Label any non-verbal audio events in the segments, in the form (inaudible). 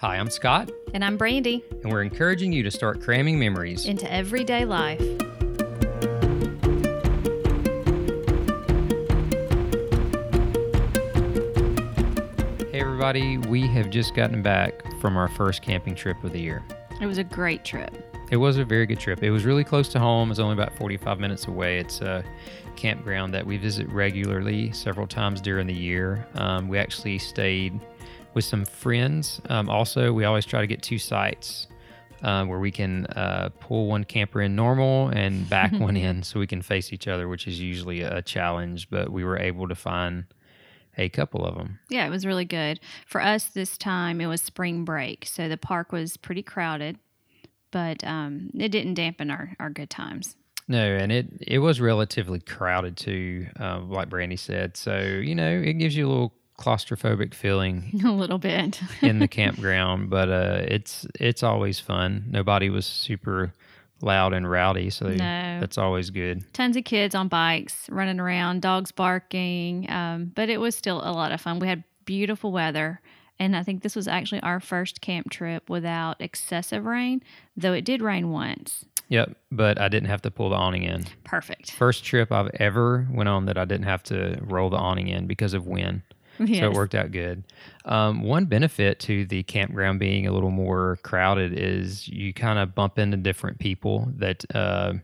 Hi, I'm Scott, And I'm Brandi and we're encouraging you to start cramming memories. into everyday life. Hey, everybody, we have just gotten back from our first camping trip of the year. It was a great trip. It was a very good trip. It was really close to home. It's only about 45 minutes away. It's a campground that we visit regularly several times during the year. Um, we actually stayed with some friends. Um, also, we always try to get two sites uh, where we can uh, pull one camper in normal and back (laughs) one in so we can face each other, which is usually a challenge. But we were able to find a couple of them. Yeah, it was really good. For us this time, it was spring break. So the park was pretty crowded, but um, it didn't dampen our, our good times. No, and it it was relatively crowded too, uh, like Brandi said. So you know, it gives you a little claustrophobic feeling (laughs) a little bit. in the (laughs) campground, but uh, it's it's always fun. Nobody was super loud and rowdy, so No. that's always good. Tons of kids on bikes running around, dogs barking, um, but it was still a lot of fun. We had beautiful weather. And I think this was actually our first camp trip without excessive rain, though it did rain once. Yep, but I didn't have to pull the awning in. Perfect. First trip I've ever went on that I didn't have to roll the awning in because of wind. (laughs) So it worked out good. Um, one benefit to the campground being a little more crowded is you kind of bump into different people that uh,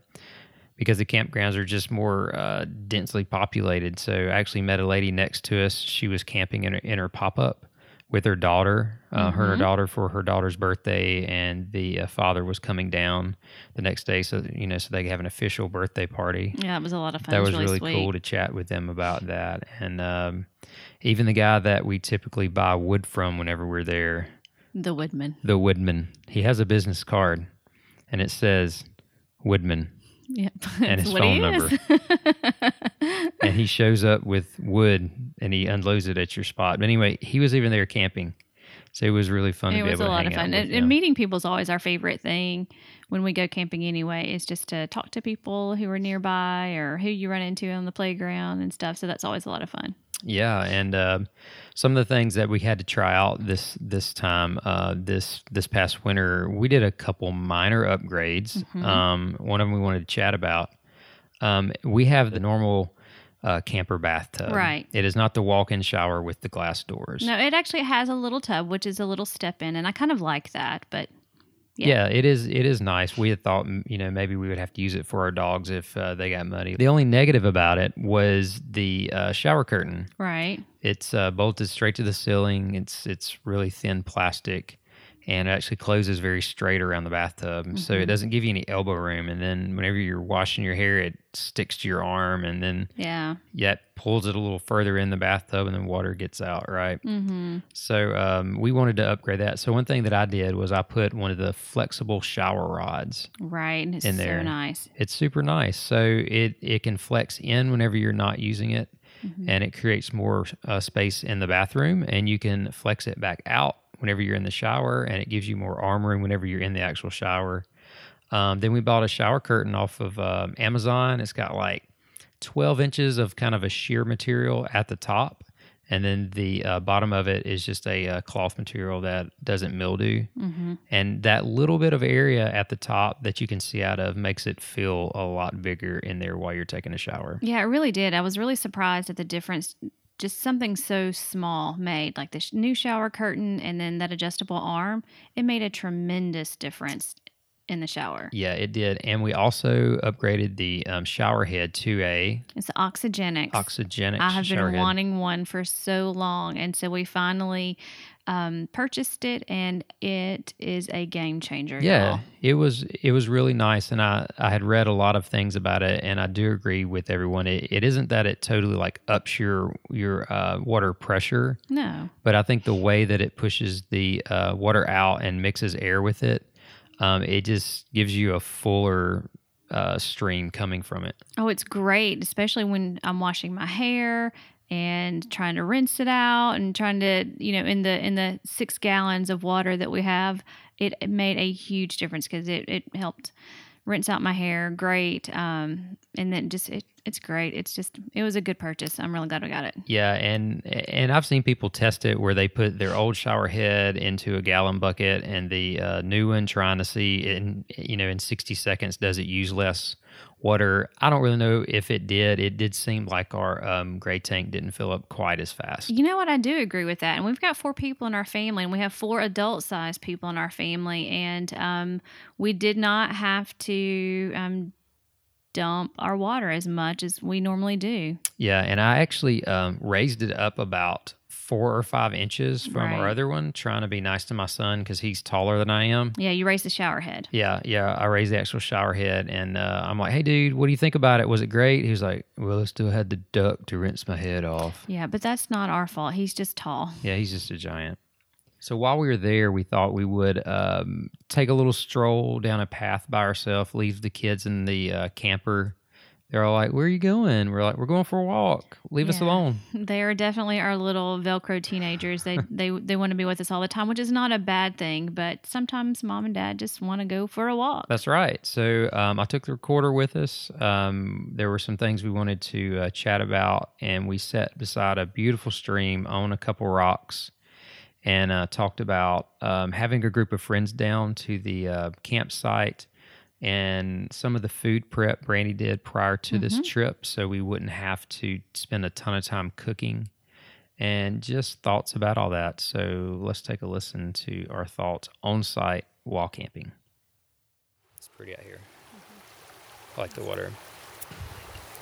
because the campgrounds are just more uh, densely populated. So I actually met a lady next to us. She was camping in her, in her pop up with her daughter, uh, her and her daughter for her daughter's birthday, and the uh, father was coming down the next day. So you know, so they could have an official birthday party Yeah, it was a lot of fun. that It was, really, really cool to chat with them about that. And um, even the guy that we typically buy wood from whenever we're there, The Woodman. the woodman, he has a business card and it says Woodman Yep. and (laughs) his phone number. (laughs) and he shows up with wood and he unloads it at your spot. But anyway, he was even there camping. So it was really fun it to be was a lot of fun. And, and meeting people is always our favorite thing when we go camping anyway, is just to talk to people who are nearby or who you run into on the playground and stuff. So that's always a lot of fun. Yeah, and um some of the things that we had to try out this this time, uh, this this past winter, we did a couple minor upgrades. Mm-hmm. Um, one of them we wanted to chat about. Um, we have the normal uh, camper bathtub. Right. It is not the walk-in shower with the glass doors. No, it actually has a little tub, which is a little step in, and I kind of like that. But yeah. Yeah. it is. It is nice. We had thought, you know, maybe we would have to use it for our dogs if uh, they got muddy. The only negative about it was the uh, shower curtain. right, It's uh, bolted straight to the ceiling. It's it's really thin plastic, and it actually closes very straight around the bathtub, so Mm-hmm. it doesn't give you any elbow room. And then whenever you're washing your hair, it sticks to your arm, and then yeah, yet pulls it a little further in the bathtub, and then water gets out. Right. mm-hmm. So um, we wanted to upgrade that. So one thing that I did was I put one of the flexible shower rods. right, and it's In so there. nice. It's super nice. So it it can flex in whenever you're not using it, and it creates more uh, space in the bathroom, and you can flex it back out whenever you're in the shower, and it gives you more arm room whenever you're in the actual shower. Um, then we bought a shower curtain off of um, Amazon. It's got like 12 inches of kind of a sheer material at the top. And then the uh, bottom of it is just a uh, cloth material that doesn't mildew. Mm-hmm. And that little bit of area at the top that you can see out of makes it feel a lot bigger in there while you're taking a shower. Yeah, it really did. I was really surprised at the difference. Just something so small made, like this new shower curtain and then that adjustable arm, it made a tremendous difference in the shower. Yeah, it did. And we also upgraded the um, shower head to a It's oxygenic. oxygenic I have been head. wanting one for so long, and so we finally um, purchased it, and it is a game changer. Yeah, y'all. it was it was really nice, and I I had read a lot of things about it, and I do agree with everyone. It, it isn't that it totally like ups your your uh, water pressure, No. but I think the way that it pushes the uh, water out and mixes air with it, um, it just gives you a fuller uh, stream coming from it. Oh, it's great, especially when I'm washing my hair and trying to rinse it out and trying to, you know, in the in the six gallons of water that we have, it, it made a huge difference because it, it helped rinse out my hair great um and then just it, it's great. It's just it was a good purchase. I'm really glad we got it. Yeah, and and I've seen people test it where they put their old shower head into a gallon bucket and the uh, new one, trying to see in you know in 60 seconds does it use less water. I don't really know if it did. It did seem like our um, gray tank didn't fill up quite as fast. You know what? I do agree with that. And we've got four people in our family, and we have four adult sized people in our family, and um, we did not have to um, dump our water as much as we normally do. Yeah, and I actually um, raised it up about four or five inches from Right. our other one, trying to be nice to my son because he's taller than I am. Yeah, you raise the shower head. Yeah, yeah. I raised the actual shower head, and uh, I'm like, "Hey, dude, what do you think about it? Was it great?" He was like, "Well, I still had the duck to rinse my head off." Yeah, but that's not our fault. He's just tall. Yeah, he's just a giant. So while we were there, we thought we would um, take a little stroll down a path by ourselves, leave the kids in the uh, camper. They're all like, "Where are you going?" We're like, "We're going for a walk. Leave us alone." (laughs) They are definitely our little Velcro teenagers. They (laughs) they they want to be with us all the time, which is not a bad thing. But sometimes mom and dad just want to go for a walk. That's right. So um, I took the recorder with us. Um, there were some things we wanted to uh, chat about, and we sat beside a beautiful stream on a couple rocks and uh, talked about um, having a group of friends down to the uh, campsite and some of the food prep Brandi did prior to this mm-hmm. trip, so we wouldn't have to spend a ton of time cooking. And just thoughts about all that. So let's take a listen to our thoughts on site while camping. It's pretty out here. I like the water.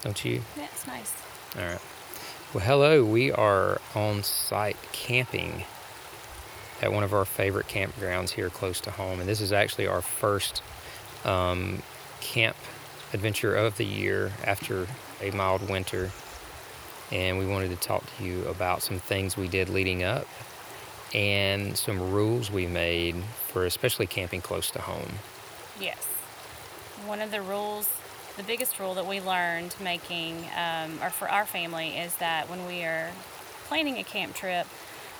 Don't you? Yeah, it's nice. All right. Well, hello. We are on site camping at one of our favorite campgrounds here close to home. And this is actually our first um, camp adventure of the year after a mild winter. And we wanted to talk to you about some things we did leading up and some rules we made for especially camping close to home. Yes. One of the rules, the biggest rule that we learned making, um, or for our family, is that when we are planning a camp trip,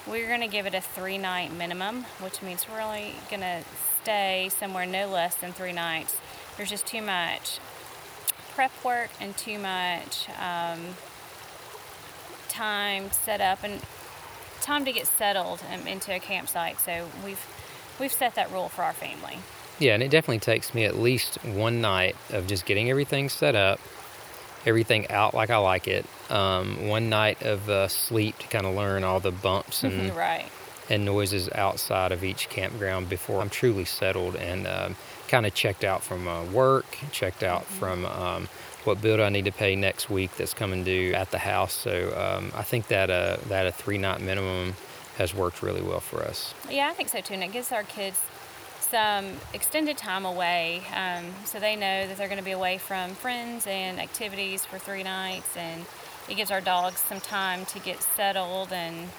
we're going to give it a three night minimum, which means we're only going to stay somewhere no less than three nights. There's just too much prep work and too much um, time set up and time to get settled um, into a campsite. So we've we've set that rule for our family. Yeah, and it definitely takes me at least one night of just getting everything set up, everything out like I like it. Um, one night of uh, sleep to kind of learn all the bumps and, right. And noises outside of each campground before I'm truly settled and um, kind of checked out from uh, work, checked out from um, what bill do I need to pay next week that's coming due at the house. So um, I think that uh, that a three night minimum has worked really well for us. Yeah, I think so too. And it gives our kids some extended time away um, so they know that they're going to be away from friends and activities for three nights. And it gives our dogs some time to get settled and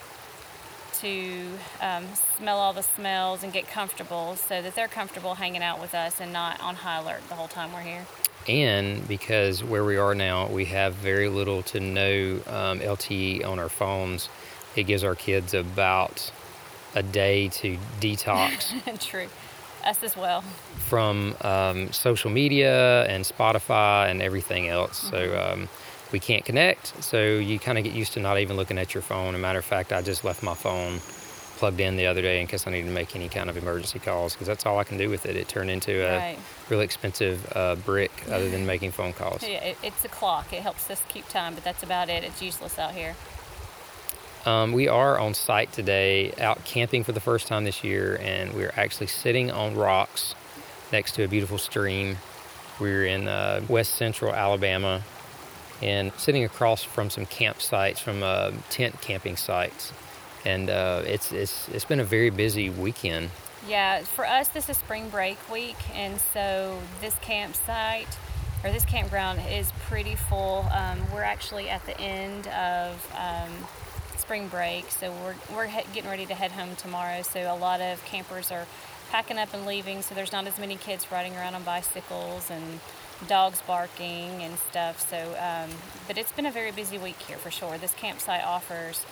to um, smell all the smells and get comfortable so that they're comfortable hanging out with us and not on high alert the whole time we're here. and because where we are now, we have very little to no um, LTE on our phones. It gives our kids about a day to detox (laughs) True. Us as well. from um, social media and Spotify and everything else. So um, we can't connect. So you kind of get used to not even looking at your phone. As a matter of fact, I just left my phone plugged in the other day in case I need to make any kind of emergency calls because that's all I can do with it. It turned into a Right. really expensive uh, brick other than making phone calls. Yeah, it, it's a clock. It helps us keep time, but that's about it. It's useless out here. Um, we are on site today, out camping for the first time this year, and we're actually sitting on rocks next to a beautiful stream. We're in uh, west central Alabama and sitting across from some campsites, from uh, tent camping sites. And uh, it's, it's, it's been a very busy weekend. Yeah, for us, this is spring break week, and so this campsite or this campground is pretty full. Um, we're actually at the end of um, spring break, so we're, we're he- getting ready to head home tomorrow. So a lot of campers are packing up and leaving, so there's not as many kids riding around on bicycles and dogs barking and stuff. So, um, but it's been a very busy week here for sure. This campsite offers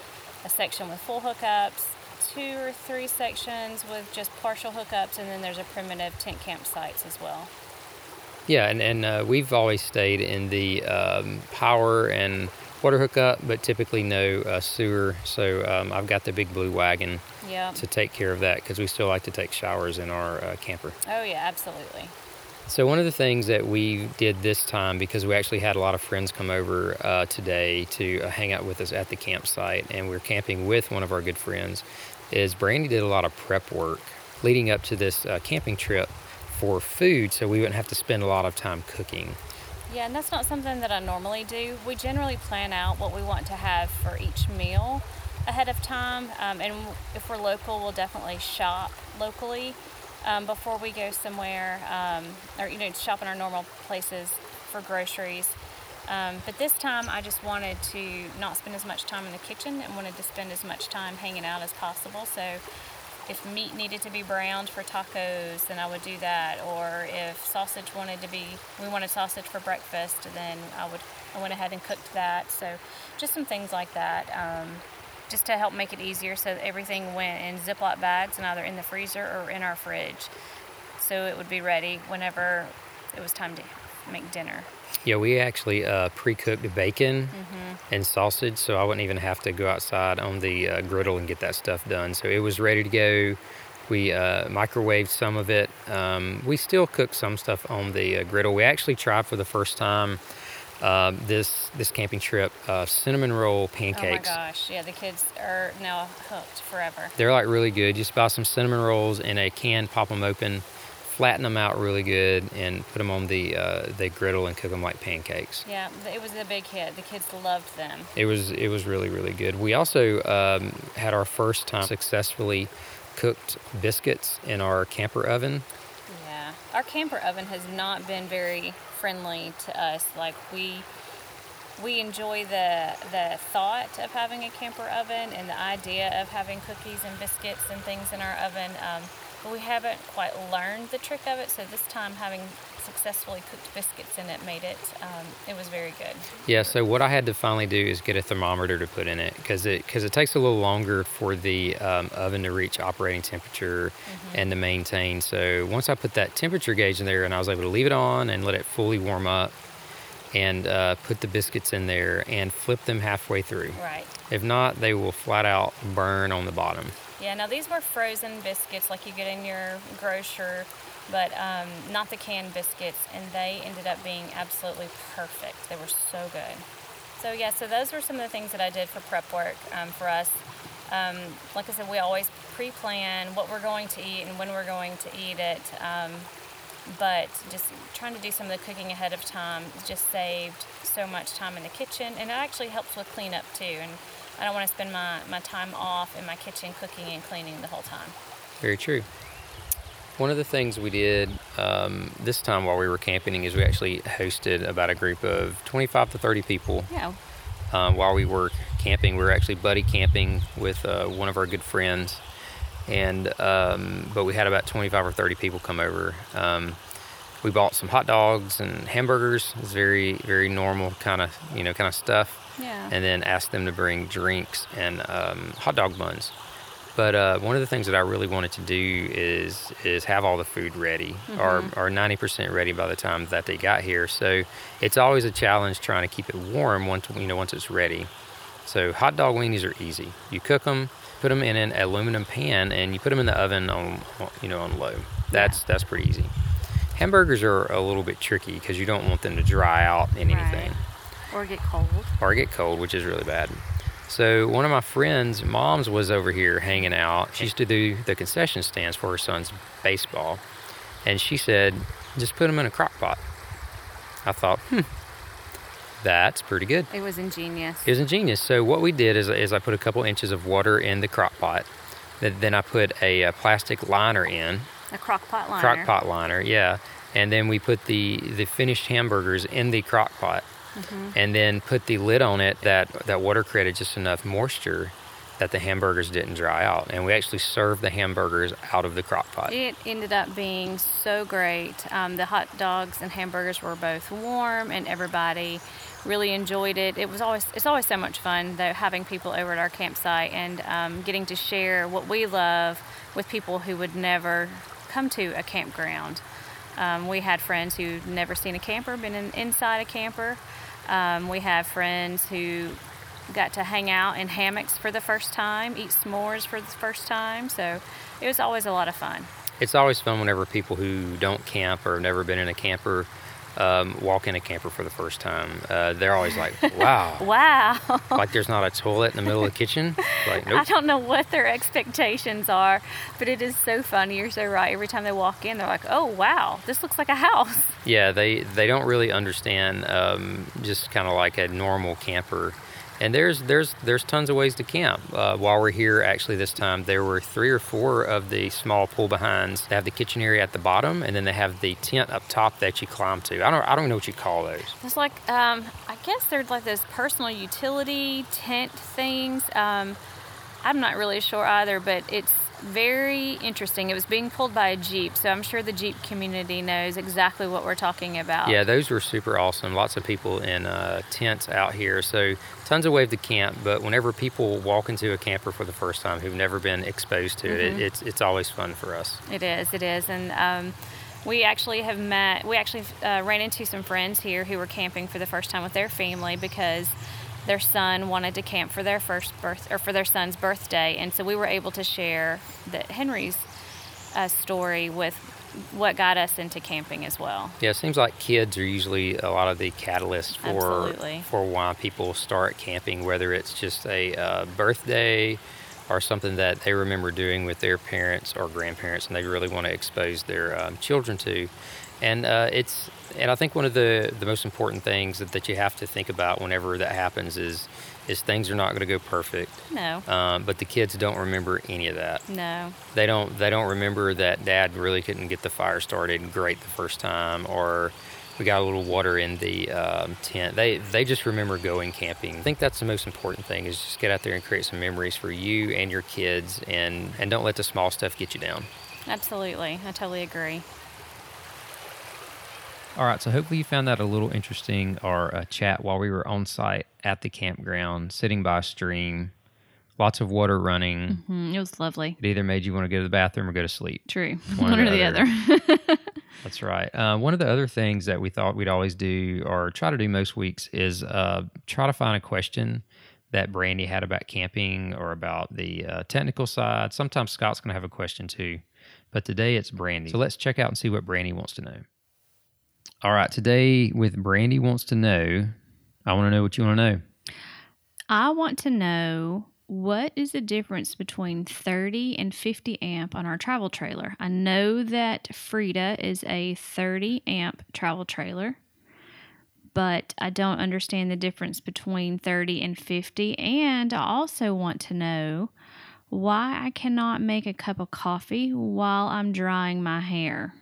a section with full hookups, two or three sections with just partial hookups, and then there's a primitive tent campsites as well. Yeah, and, and uh, we've always stayed in the um, power and water hookup, but typically no uh, sewer. So um, I've got the big blue wagon Yeah. to take care of that because we still like to take showers in our uh, camper. Oh yeah, absolutely. So one of the things that we did this time, because we actually had a lot of friends come over uh, today to uh, hang out with us at the campsite, and we are camping with one of our good friends, is Brandi did a lot of prep work leading up to this uh, camping trip for food, so we wouldn't have to spend a lot of time cooking. Yeah, and that's not something that I normally do. We generally plan out what we want to have for each meal ahead of time, um, and if we're local, we'll definitely shop locally um, before we go somewhere, um, or you know, shop in our normal places for groceries. Um, but this time, I just wanted to not spend as much time in the kitchen and wanted to spend as much time hanging out as possible. So, if meat needed to be browned for tacos, then I would do that. Or if sausage wanted to be, we wanted sausage for breakfast, then I would, I went ahead and cooked that. So, just some things like that, um, just to help make it easier, so that everything went in Ziploc bags and either in the freezer or in our fridge, so it would be ready whenever it was time to make dinner. Yeah, we actually uh, pre-cooked bacon and sausage, so I wouldn't even have to go outside on the uh, griddle and get that stuff done. So it was ready to go. We uh, microwaved some of it. Um, we still cook some stuff on the uh, griddle. We actually tried for the first time um, this this camping trip uh, cinnamon roll pancakes. Oh my gosh, yeah, the kids are now hooked forever. They're like really good. Just buy some cinnamon rolls in a can, pop them open, flatten them out really good, and put them on the uh, the griddle and cook them like pancakes. Yeah, it was a big hit. The kids loved them. It was it was really really good. We also um, had our first time successfully cooked biscuits in our camper oven. Our camper oven has not been very friendly to us. Like we we enjoy the the thought of having a camper oven and the idea of having cookies and biscuits and things in our oven, um, but we haven't quite learned the trick of it. So this time, having successfully cooked biscuits in it made it um, it was very good. Yeah. So what I had to finally do is get a thermometer to put in it because it because it takes a little longer for the um, oven to reach operating temperature and to maintain. So once I put that temperature gauge in there and I was able to leave it on and let it fully warm up and uh, put the biscuits in there and flip them halfway through. Right. If not, they will flat out burn on the bottom. Yeah, now these were frozen biscuits like you get in your grocer, but um, not the canned biscuits, and they ended up being absolutely perfect. They were so good. So, yeah, so those were some of the things that I did for prep work um, for us. Um, like I said, we always pre plan what we're going to eat and when we're going to eat it. Um, but just trying to do some of the cooking ahead of time just saved so much time in the kitchen, and it actually helps with cleanup too. And I don't want to spend my, my time off in my kitchen cooking and cleaning the whole time. Very true. One of the things we did um, this time while we were camping is we actually hosted about a group of 25 to 30 people Yeah. um, while we were camping. We were actually buddy camping with uh, one of our good friends, and um, but we had about 25 or 30 people come over. Um, we bought some hot dogs and hamburgers. It's very very normal kind of you know kind of stuff Yeah. and then asked them to bring drinks and um, hot dog buns. But uh, one of the things that I really wanted to do is is have all the food ready or or ninety percent ready by the time that they got here. So it's always a challenge trying to keep it warm once you know once it's ready. So hot dog weenies are easy. You cook them, put them in an aluminum pan, and you put them in the oven on you know on low. That's that's pretty easy. Hamburgers are a little bit tricky because you don't want them to dry out in anything Or get cold. or get cold, which is really bad. So one of my friends' moms was over here hanging out. She used to do the concession stands for her son's baseball, and she said, "Just put them in a crock pot." I thought, hmm, that's pretty good. It was ingenious. It was ingenious. So what we did is, is I put a couple inches of water in the crock pot. Then I put a, uh plastic liner in, a crock pot liner. crock pot liner, yeah. And then we put the the finished hamburgers in the crock pot, Mm-hmm. and then put the lid on it. That that water created just enough moisture that the hamburgers didn't dry out, and we actually served the hamburgers out of the crock pot. It ended up being so great. Um, the hot dogs and hamburgers were both warm, and everybody really enjoyed it. It was always it's always so much fun though having people over at our campsite and um, getting to share what we love with people who would never come to a campground. Um, we had friends who never seen a camper, been in, inside a camper. Um, we have friends who got to hang out in hammocks for the first time, eat s'mores for the first time. So it was always a lot of fun. It's always fun whenever people who don't camp or have never been in a camper um, walk in a camper for the first time. Uh, they're always like, wow. (laughs) Wow. like there's not a toilet in the middle of the (laughs) kitchen. Like, I don't know what their expectations are, but it is so funny. You're so right. Every time they walk in, they're like, "Oh wow, this looks like a house." Yeah, they, they don't really understand um, just kind of like a normal camper. And there's there's there's tons of ways to camp. Uh, while we're here, actually, this time there were three or four of the small pull behinds. They have the kitchen area at the bottom, and then they have the tent up top that you climb to. I don't I don't know what you call those. It's like, um, I guess they're like those personal utility tent things. Um, I'm not really sure either, but it's very interesting. It was being pulled by a Jeep, so I'm sure the Jeep community knows exactly what we're talking about. Yeah, those were super awesome. Lots of people in uh, tents out here. So tons of ways to camp. But whenever people walk into a camper for the first time who've never been exposed to it, it's it's always fun for us. It is, it is. And um, we actually have met, we actually uh, ran into some friends here who were camping for the first time with their family because their son wanted to camp for their first birth, or for their son's birthday. And so we were able to share the Henry's uh, story with what got us into camping as well. Yeah, it seems like kids are usually a lot of the catalyst for Absolutely. for why people start camping, whether it's just a uh, birthday or something that they remember doing with their parents or grandparents, and they really want to expose their um, children to. And uh, it's and I think one of the the most important things that, that you have to think about whenever that happens is is things are not going to go perfect. No, Um, but the kids don't remember any of that no. they don't they don't remember that dad really couldn't get the fire started great the first time or we got a little water in the um, tent they they just remember going camping i think that's the most important thing is just get out there and create some memories for you and your kids and and don't let the small stuff get you down Absolutely. I totally agree. All right so hopefully you found that a little interesting our uh, chat while we were on site at the campground sitting by a stream lots of water running Mm, it was lovely. it either made you want to go to the bathroom or go to sleep True. One or (laughs) One, or the the other. other. (laughs) That's right. Uh, one of the other things that we thought we'd always do, or try to do most weeks, is uh, try to find a question that Brandi had about camping or about the uh, technical side. Sometimes Scott's going to have a question too, but today it's Brandi. So let's check out and see what Brandi wants to know. All right, today with Brandi wants to know, I want to know what you want to know. I want to know what is the difference between 30 and 50 amp on our travel trailer. I know that Frida is a 30 amp travel trailer, but I don't understand the difference between 30 and 50. And I also want to know why I cannot make a cup of coffee while I'm drying my hair.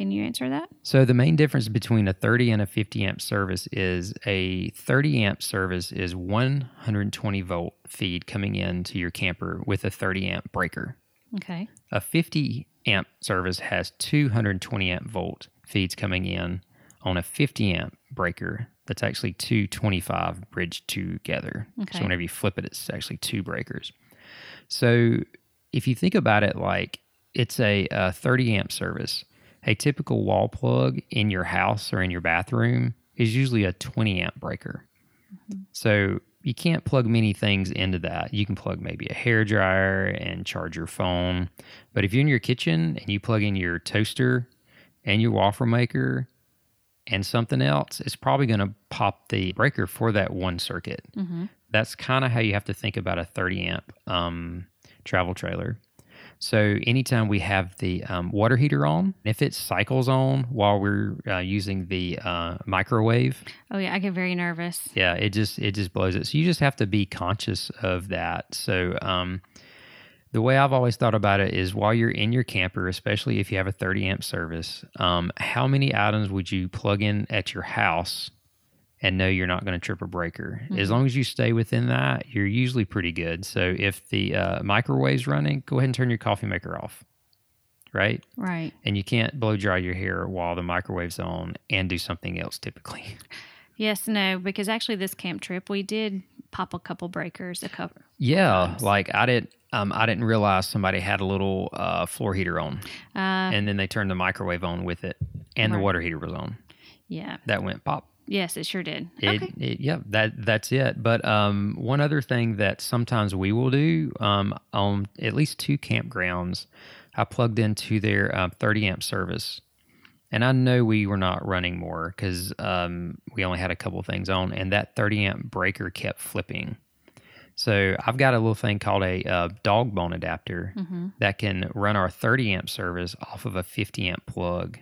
Can you answer that? So the main difference between a 30 and a 50 amp service is a 30 amp service is 120 volt feed coming into your camper with a 30 amp breaker. Okay. A 50 amp service has 220 amp volt feeds coming in on a 50 amp breaker that's actually two 25 bridged together. Okay. So whenever you flip it, it's actually two breakers. So if you think about it like it's a, uh 30 amp service, a typical wall plug in your house or in your bathroom is usually a 20 amp breaker. So you can't plug many things into that. You can plug maybe a hair dryer and charge your phone. But if you're in your kitchen and you plug in your toaster and your waffle maker and something else, it's probably going to pop the breaker for that one circuit. That's kind of how you have to think about a 30 amp um, travel trailer. So anytime we have the um, water heater on, if it cycles on while we're uh, using the uh, microwave, Oh, yeah. I get very nervous. yeah, it just it just blows it. So you just have to be conscious of that. So um, the way I've always thought about it is while you're in your camper, especially if you have a 30 amp service, um, how many items would you plug in at your house and know you're not going to trip a breaker? As long as you stay within that, you're usually pretty good. So if the uh, microwave's running, go ahead and turn your coffee maker off. Right? Right. And you can't blow dry your hair while the microwave's on and do something else typically. (laughs) Yes, no, because actually this camp trip we did pop a couple breakers, a cover. Yeah, times. like I didn't um, I didn't realize somebody had a little uh, floor heater on, Uh, and then they turned the microwave on with it. and the water heater was on. Yeah. That went pop. Yes, it sure did. It, okay. it, yeah, that that's it. But um, one other thing that sometimes we will do um, on at least two campgrounds, I plugged into their uh, 30 amp service, and I know we were not running more because um, we only had a couple things on, and that 30 amp breaker kept flipping. So I've got a little thing called a uh, dog bone adapter that can run our 30 amp service off of a 50 amp plug.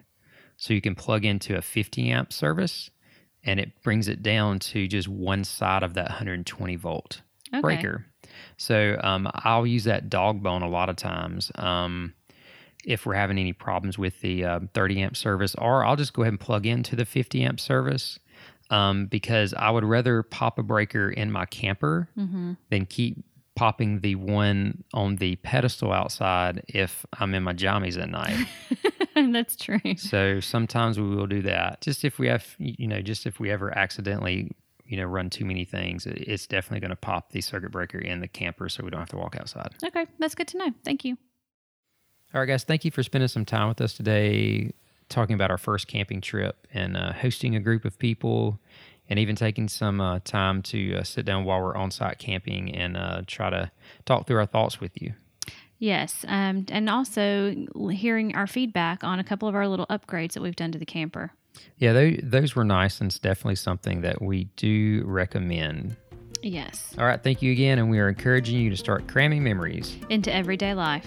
So you can plug into a 50 amp service and it brings it down to just one side of that 120 volt Okay. breaker. So um, I'll use that dog bone a lot of times um, if we're having any problems with the uh, 30 amp service, or I'll just go ahead and plug into the 50 amp service um, because I would rather pop a breaker in my camper Mm-hmm. than keep popping the one on the pedestal outside if I'm in my jammies at night. (laughs) That's true. So sometimes we will do that. Just if we have, you know, just if we ever accidentally, you know, run too many things, it's definitely going to pop the circuit breaker in the camper so we don't have to walk outside. Okay, that's good to know. Thank you. All right, guys, thank you for spending some time with us today, talking about our first camping trip and uh, hosting a group of people and even taking some uh, time to uh, sit down while we're on site camping and uh, try to talk through our thoughts with you. Yes, um, and also hearing our feedback on a couple of our little upgrades that we've done to the camper. Yeah, those, those were nice and it's definitely something that we do recommend. Yes, All right, thank you again, and we are encouraging you to start cramming memories. into everyday life.